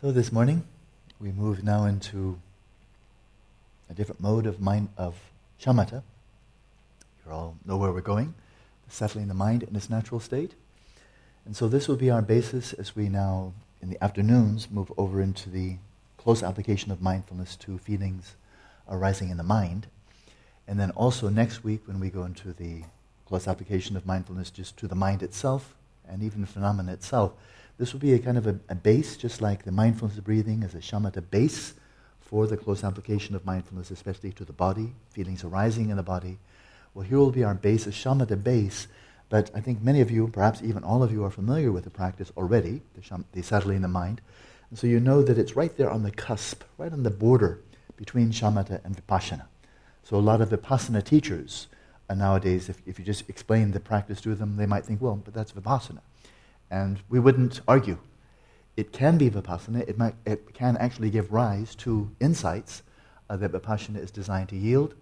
So this morning, we move now into a different mode of mind of shamatha. You all know where we're going, settling the mind in its natural state. And so this will be our basis as we now, in the afternoons, move over into the close application of mindfulness to feelings arising in the mind. And then also next week, when we go into the close application of mindfulness just to the mind itself and even the phenomena itself, this will be a kind of a, a base, just like the mindfulness of breathing as a shamatha base for the close application of mindfulness, especially to the body, feelings arising in the body. Well, here will be our base, a shamatha base, but I think many of you, perhaps even all of you, are familiar with the practice already, the, sham- the settling the mind. And so you know that it's right there on the cusp, right on the border between shamatha and vipassana. So a lot of vipassana teachers uh, nowadays, if, if you just explain the practice to them, they might think, well, but that's vipassana. And we wouldn't argue. It can be vipassana. It, might, it can actually give rise to insights uh, that vipassana is designed to yield.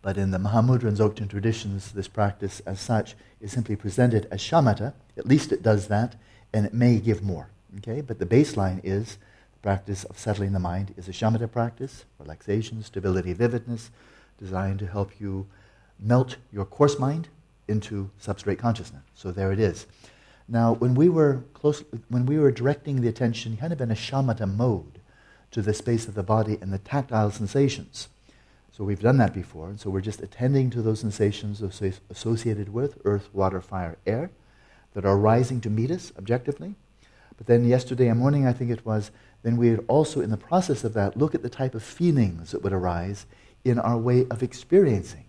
But in the Mahamudra and Dzogchen traditions, this practice as such is simply presented as shamatha. At least it does that, and it may give more. Okay? But the baseline is the practice of settling the mind is a shamatha practice, relaxation, stability, vividness, designed to help you melt your coarse mind into substrate consciousness. So there it is. Now, when we were close, when we were directing the attention kind of in a shamatha mode to the space of the body and the tactile sensations, so we've done that before, and so we're just attending to those sensations associated with earth, water, fire, air that are rising to meet us objectively. But then yesterday morning, I think it was, then we would also, in the process of that, look at the type of feelings that would arise in our way of experiencing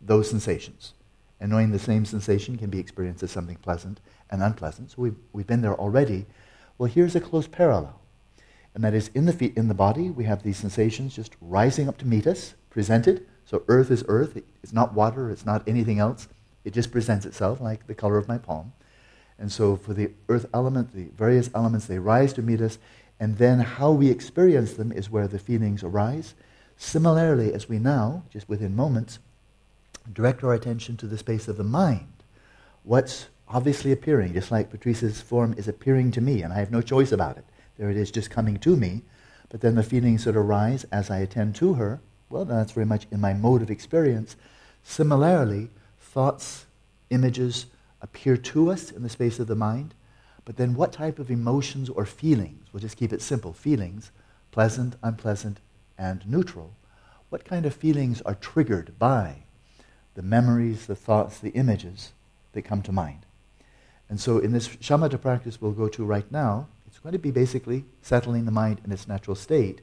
those sensations. And knowing the same sensation can be experienced as something pleasant and unpleasant. So we've, we've been there already. Well, here's a close parallel. And that is in the, feet, in the body, we have these sensations just rising up to meet us, presented. So earth is earth. It's not water. It's not anything else. It just presents itself like the color of my palm. And so for the earth element, the various elements, they rise to meet us. And then how we experience them is where the feelings arise. Similarly, as we now, just within moments, direct our attention to the space of the mind, what's obviously appearing, just like Patrice's form is appearing to me, and I have no choice about it. There it is, just coming to me. But then the feelings that arise as I attend to her, well, that's very much in my mode of experience. Similarly, thoughts, images appear to us in the space of the mind. But then what type of emotions or feelings, we'll just keep it simple, feelings, pleasant, unpleasant, and neutral, what kind of feelings are triggered by the memories, the thoughts, the images that come to mind? And so in this shamatha practice we'll go to right now, it's going to be basically settling the mind in its natural state.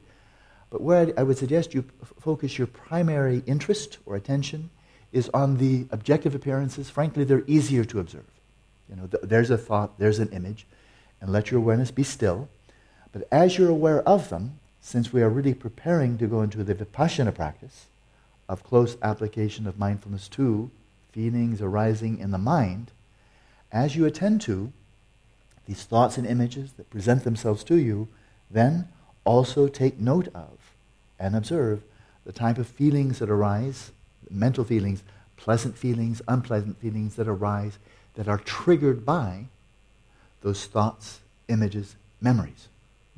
But where I would suggest you f- focus your primary interest or attention is on the objective appearances. Frankly, they're easier to observe. You know, th- there's a thought, there's an image, and let your awareness be still. But as you're aware of them, since we are really preparing to go into the vipassana practice of close application of mindfulness to feelings arising in the mind, as you attend to these thoughts and images that present themselves to you, then also take note of and observe the type of feelings that arise, mental feelings, pleasant feelings, unpleasant feelings that arise that are triggered by those thoughts, images, memories.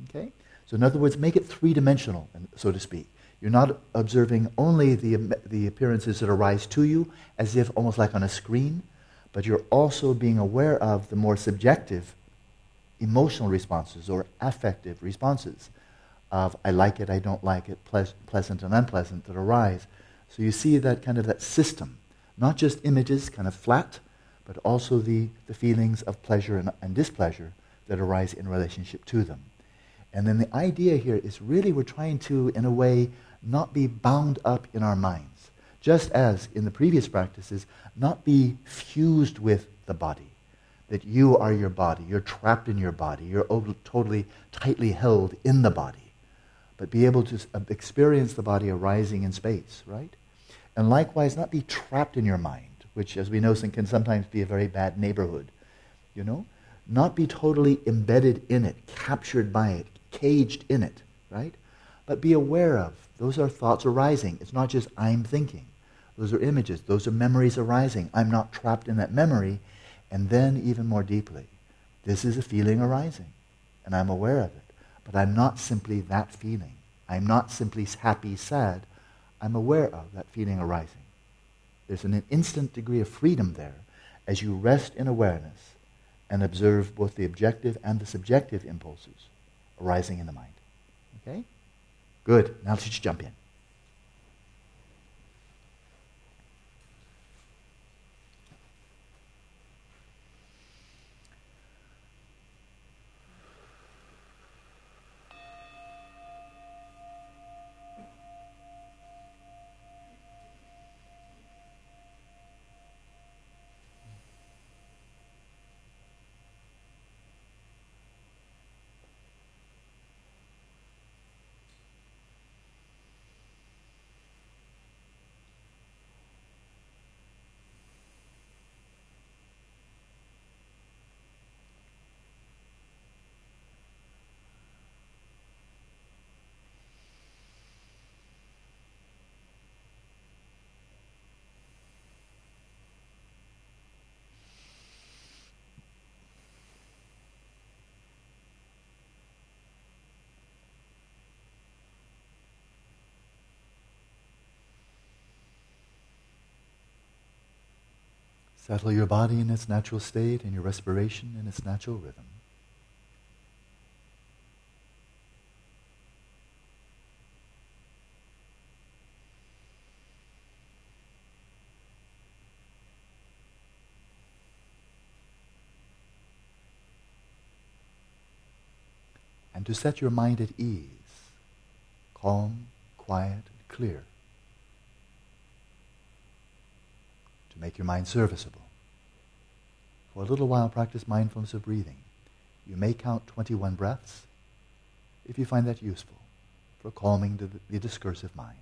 Okay? So, in other words, make it three dimensional, so to speak. You're not observing only the, the appearances that arise to you as if almost like on a screen, but you're also being aware of the more subjective emotional responses or affective responses of I like it, I don't like it, ple- pleasant and unpleasant that arise. So you see that kind of that system, not just images kind of flat, but also the, the feelings of pleasure and, and displeasure that arise in relationship to them. And then the idea here is really we're trying to, in a way, not be bound up in our minds just as in the previous practices, not be fused with the body. That you are your body, you're trapped in your body, you're totally tightly held in the body. But be able to uh, experience the body arising in space, right? And likewise, not be trapped in your mind, which, as we know, can sometimes be a very bad neighborhood. You know? Not be totally embedded in it, captured by it, caged in it, right? But be aware of those are thoughts arising. It's not just I'm thinking. Those are images. Those are memories arising. I'm not trapped in that memory. And then, even more deeply, This is a feeling arising, and I'm aware of it. But I'm not simply that feeling. I'm not simply happy, sad. I'm aware of that feeling arising. There's an instant degree of freedom there as you rest in awareness and observe both the objective and the subjective impulses arising in the mind. Okay? Good. Now let's just jump in. Settle your body in its natural state and your respiration in its natural rhythm. And to set your mind at ease, calm, quiet, and clear. To make your mind serviceable. For a little while, practice mindfulness of breathing. You may count 21 breaths if you find that useful for calming the, the discursive mind.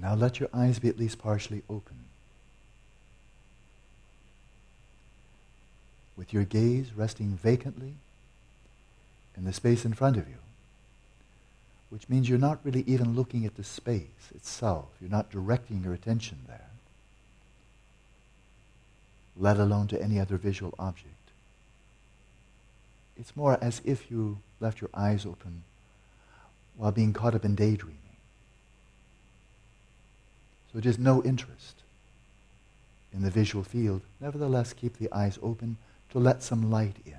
Now let your eyes be at least partially open. With your gaze resting vacantly in the space in front of you, which means you're not really even looking at the space itself. You're not directing your attention there, let alone to any other visual object. It's more as if you left your eyes open while being caught up in daydreaming. So just no interest in the visual field. Nevertheless, keep the eyes open to let some light in.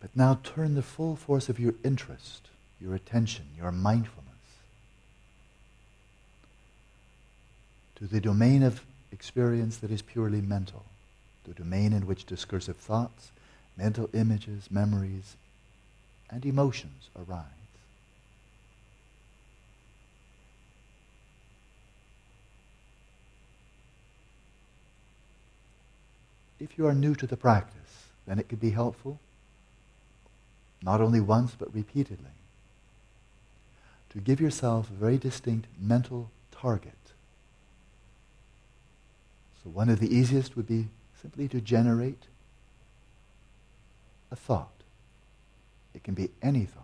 But now turn the full force of your interest, your attention, your mindfulness to the domain of experience that is purely mental, the domain in which discursive thoughts, mental images, memories, and emotions arise. If you are new to the practice, then it could be helpful, not only once but repeatedly, to give yourself a very distinct mental target. So one of the easiest would be simply to generate a thought. It can be any thought.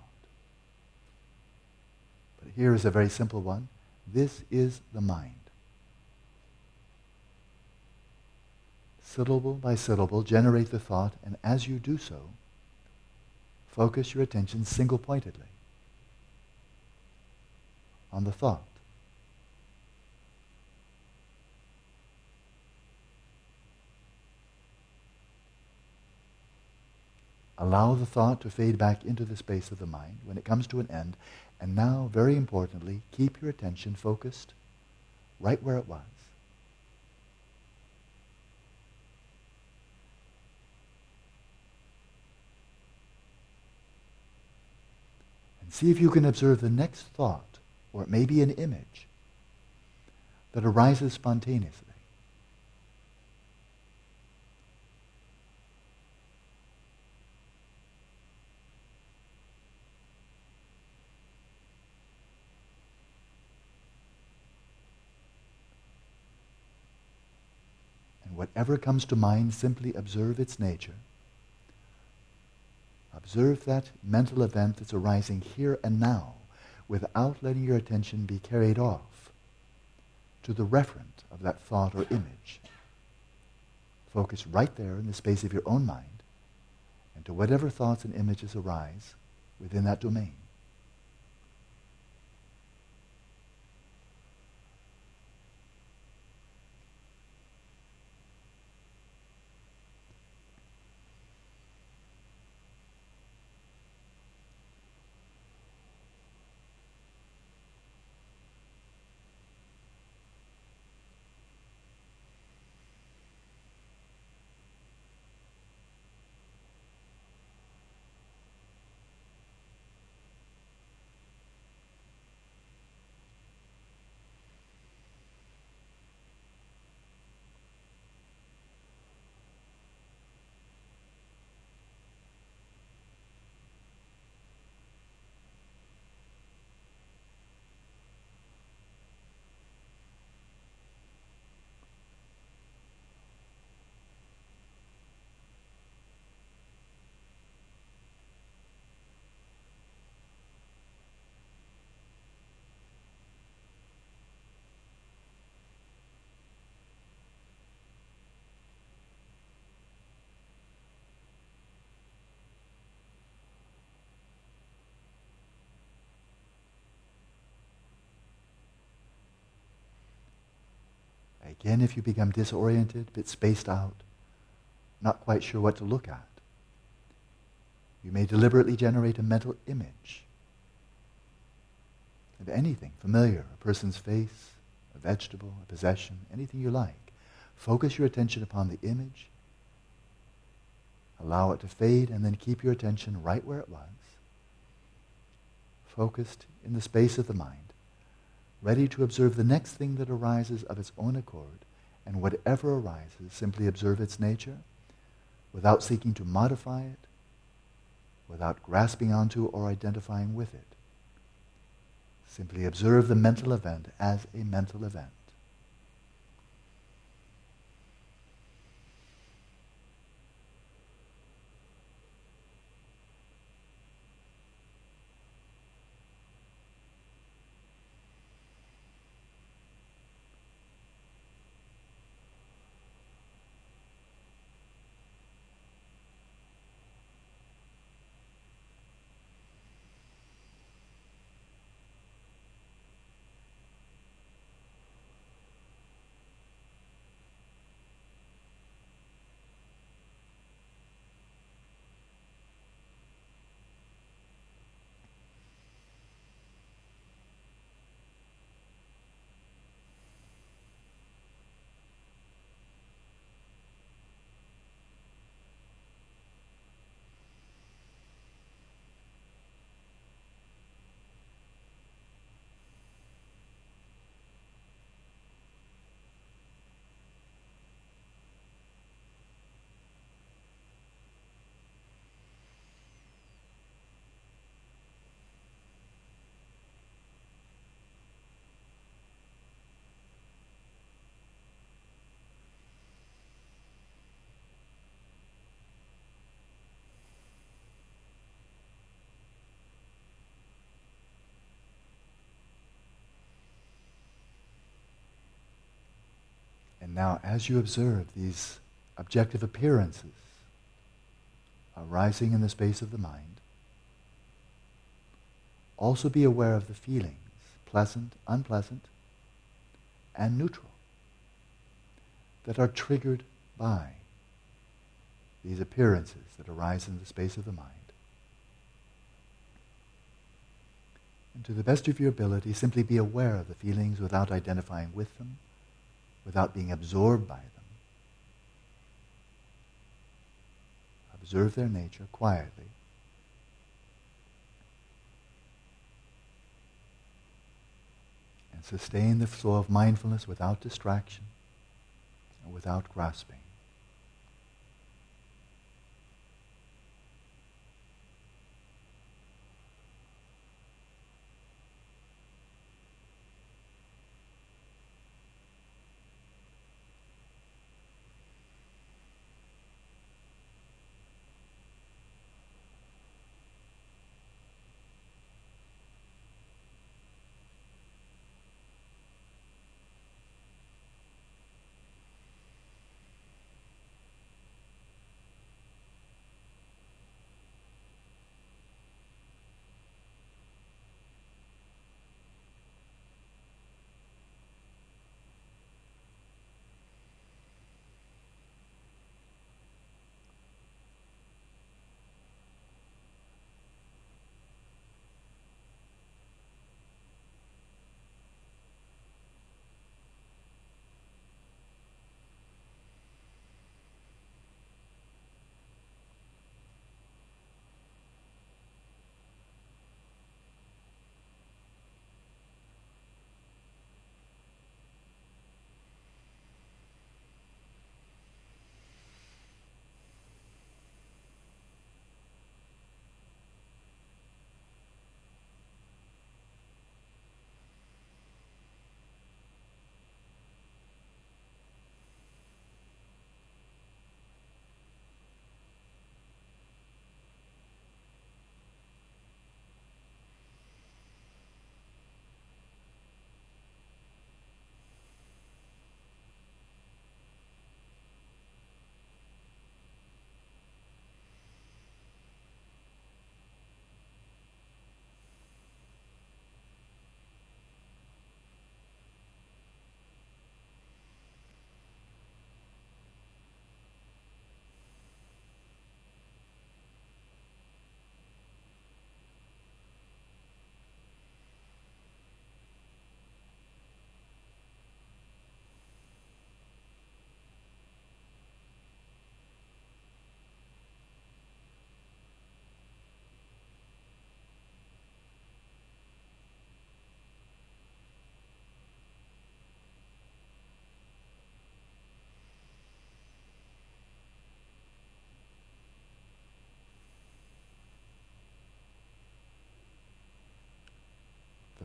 But here is a very simple one. This is the mind. Syllable by syllable, generate the thought, and as you do so, focus your attention single pointedly on the thought. Allow the thought to fade back into the space of the mind when it comes to an end. And now, very importantly, keep your attention focused right where it was. See if you can observe the next thought, or it may be an image, that arises spontaneously. And whatever comes to mind, simply observe its nature Observe that mental event that's arising here and now without letting your attention be carried off to the referent of that thought or image. Focus right there in the space of your own mind and to whatever thoughts and images arise within that domain. Again, if you become disoriented, a bit spaced out, not quite sure what to look at, you may deliberately generate a mental image of anything familiar, a person's face, a vegetable, a possession, anything you like. Focus your attention upon the image, allow it to fade, and then keep your attention right where it was, focused in the space of the mind ready to observe the next thing that arises of its own accord, and whatever arises, simply observe its nature without seeking to modify it, without grasping onto or identifying with it. Simply observe the mental event as a mental event. And now, as you observe these objective appearances arising in the space of the mind, also be aware of the feelings, pleasant, unpleasant, and neutral, that are triggered by these appearances that arise in the space of the mind. And to the best of your ability, simply be aware of the feelings without identifying with them without being absorbed by them. Observe their nature quietly. And sustain the flow of mindfulness without distraction and without grasping.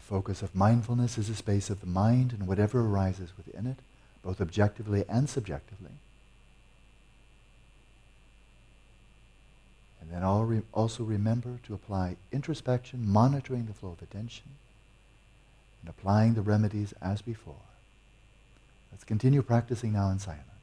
Focus of mindfulness is a space of the mind and whatever arises within it, both objectively and subjectively. And then also remember to apply introspection, monitoring the flow of attention, and applying the remedies as before. Let's continue practicing now in silence.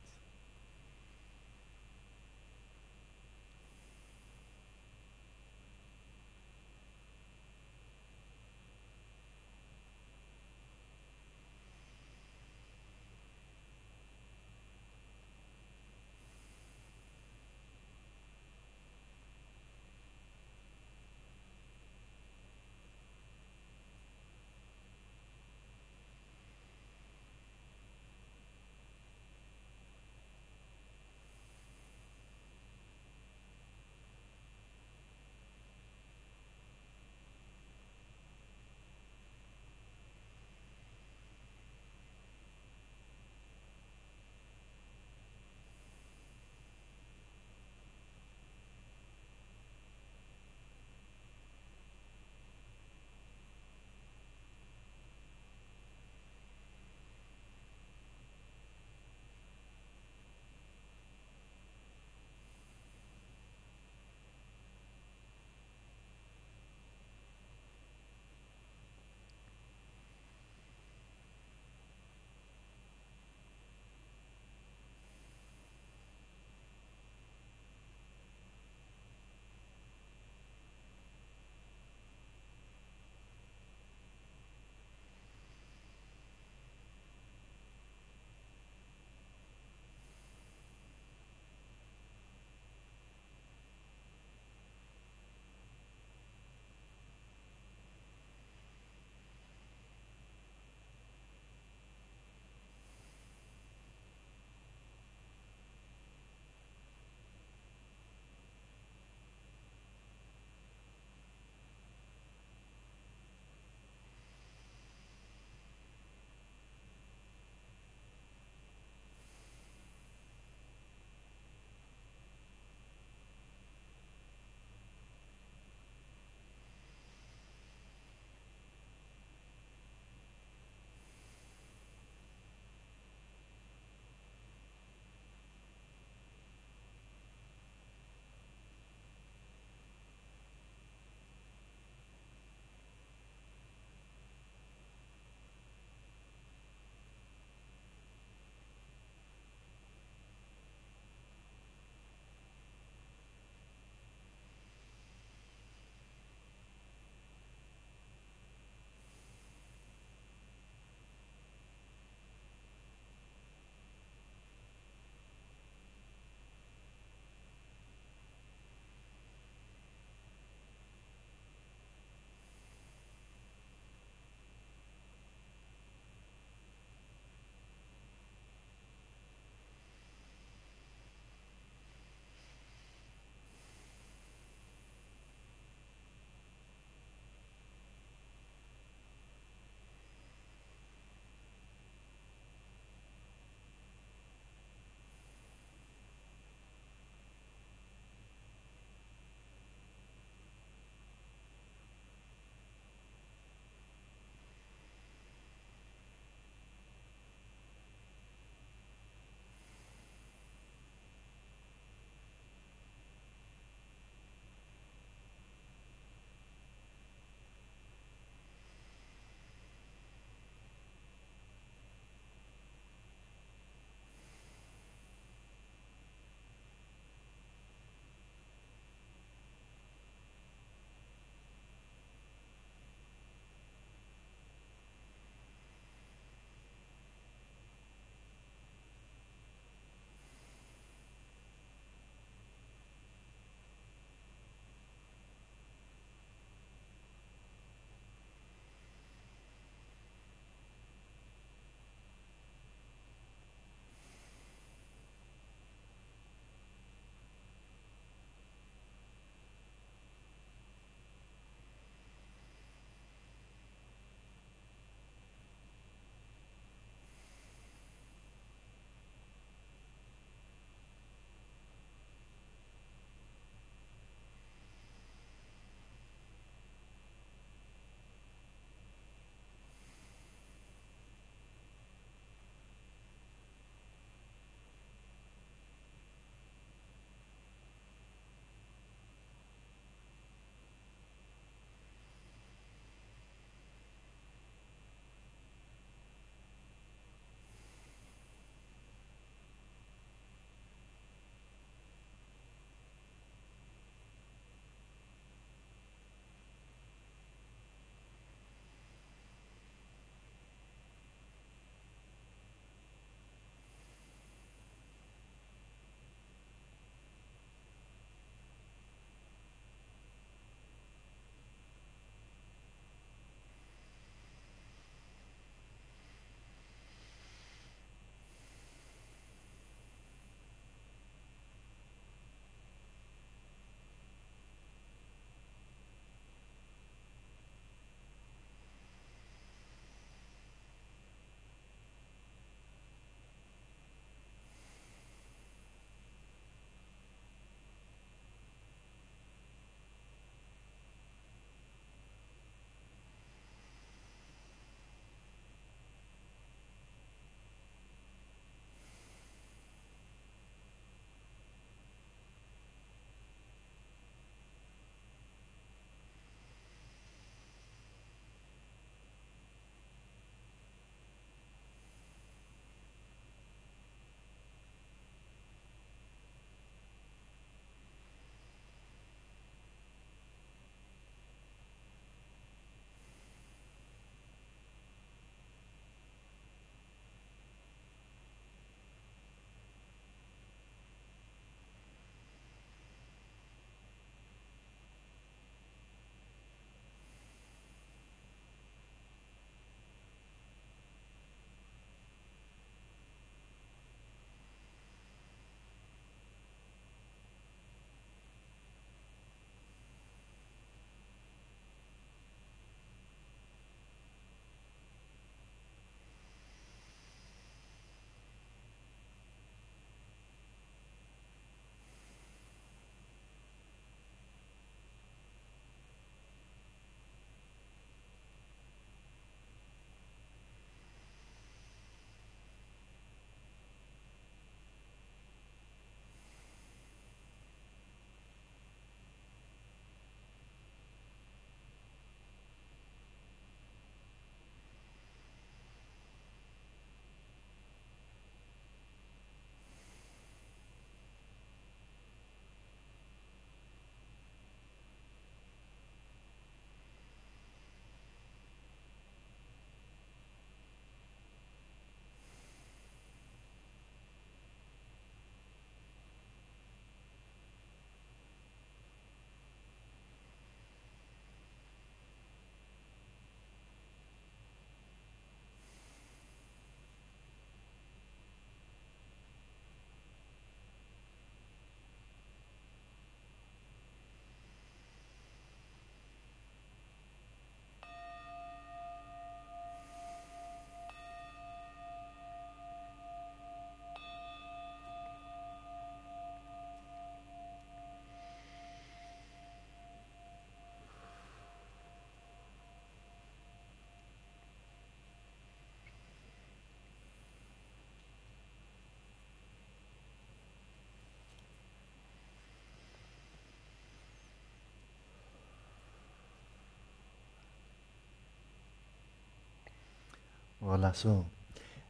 Voilà, so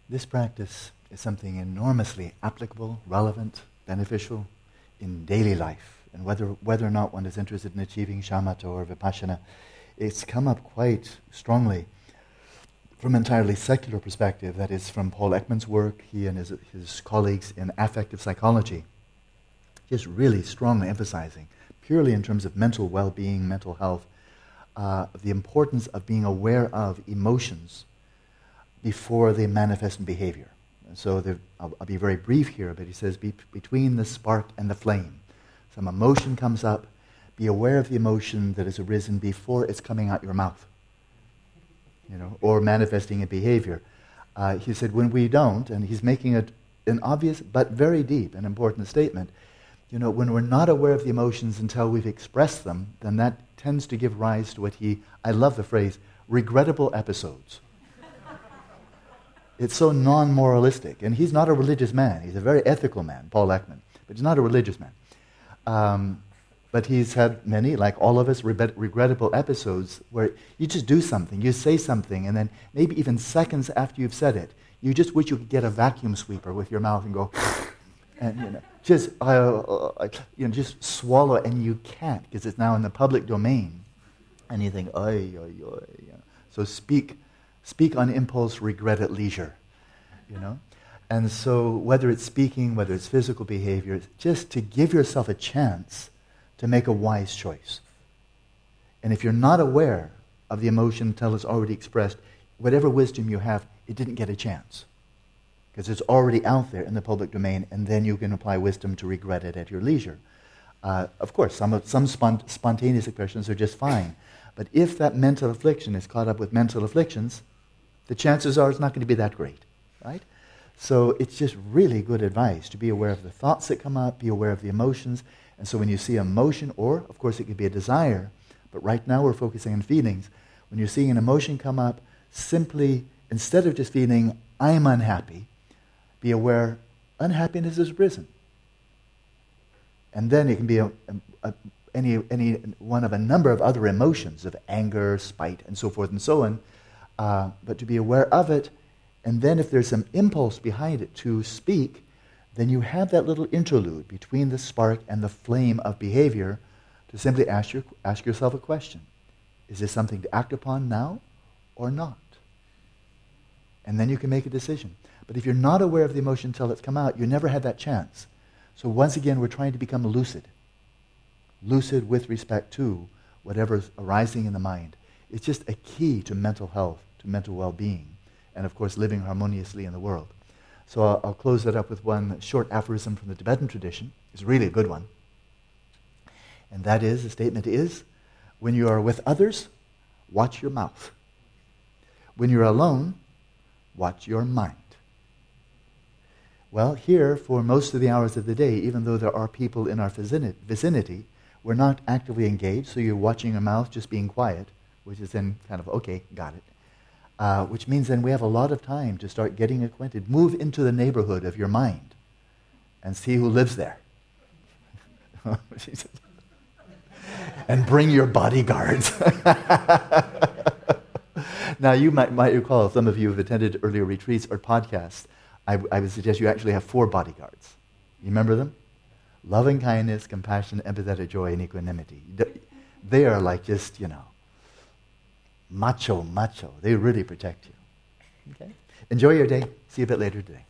this practice is something enormously applicable, relevant, beneficial in daily life. And whether, whether or not one is interested in achieving shamatha or vipassana, it's come up quite strongly from an entirely secular perspective, that is from Paul Ekman's work, he and his, his colleagues in affective psychology, just really strongly emphasizing, purely in terms of mental well being, mental health, uh, the importance of being aware of emotions before they manifest in behavior. And so I'll, I'll, be very brief here, but he says be, between the spark and the flame. Some emotion comes up, be aware of the emotion that has arisen before it's coming out your mouth, you know, or manifesting in behavior. Uh, he said when we don't, and he's making a, an obvious but very deep and important statement, you know, when we're not aware of the emotions until we've expressed them, then that tends to give rise to what he, I love the phrase, regrettable episodes. It's so non moralistic. And he's not a religious man. He's a very ethical man, Paul Ekman, but he's not a religious man. Um, but he's had many, like all of us, regrettable episodes where you just do something, you say something, and then maybe even seconds after you've said it, you just wish you could get a vacuum sweeper with your mouth and go, and you know, just uh, uh, you know, just swallow, and you can't because it's now in the public domain. And you think, oy, oy, oy. You know. So speak, speak on impulse, regret at leisure. You know, and so whether it's speaking, whether it's physical behavior, just to give yourself a chance to make a wise choice. And if you're not aware of the emotion until it's already expressed, whatever wisdom you have, it didn't get a chance because it's already out there in the public domain, and then you can apply wisdom to regret it at your leisure. Uh, of course, some, some spont- spontaneous expressions are just fine. But if that mental affliction is caught up with mental afflictions, the chances are it's not going to be that great, right? So it's just really good advice to be aware of the thoughts that come up, be aware of the emotions. And so when you see emotion, or of course it could be a desire, but right now we're focusing on feelings. When you're seeing an emotion come up, simply, instead of just feeling, I'm unhappy, be aware unhappiness has risen. And then it can be a, a, any, any one of a number of other emotions of anger, spite, and so forth and so on. Uh, but to be aware of it, and then if there's some impulse behind it to speak, then you have that little interlude between the spark and the flame of behavior to simply ask, your, ask yourself a question Is this something to act upon now or not? And then you can make a decision. But if you're not aware of the emotion until it's come out, you never had that chance. So once again, we're trying to become lucid. Lucid with respect to whatever's arising in the mind. It's just a key to mental health, to mental well-being, and of course, living harmoniously in the world. So I'll, I'll close that up with one short aphorism from the Tibetan tradition. It's really a good one. And that is, the statement is, when you are with others, watch your mouth. When you're alone, watch your mind. Well, here, for most of the hours of the day, even though there are people in our vicinity, we're not actively engaged, so you're watching your mouth, just being quiet, which is then kind of, okay, got it. Uh, which means then we have a lot of time to start getting acquainted. Move into the neighborhood of your mind and see who lives there. and bring your bodyguards. now, you might, might recall, some of you have attended earlier retreats or podcasts I, I would suggest you actually have four bodyguards. You remember them? Loving kindness, compassion, empathetic joy, and equanimity. They are like just, you know, macho, macho. They really protect you. Okay? Enjoy your day. See you a bit later today.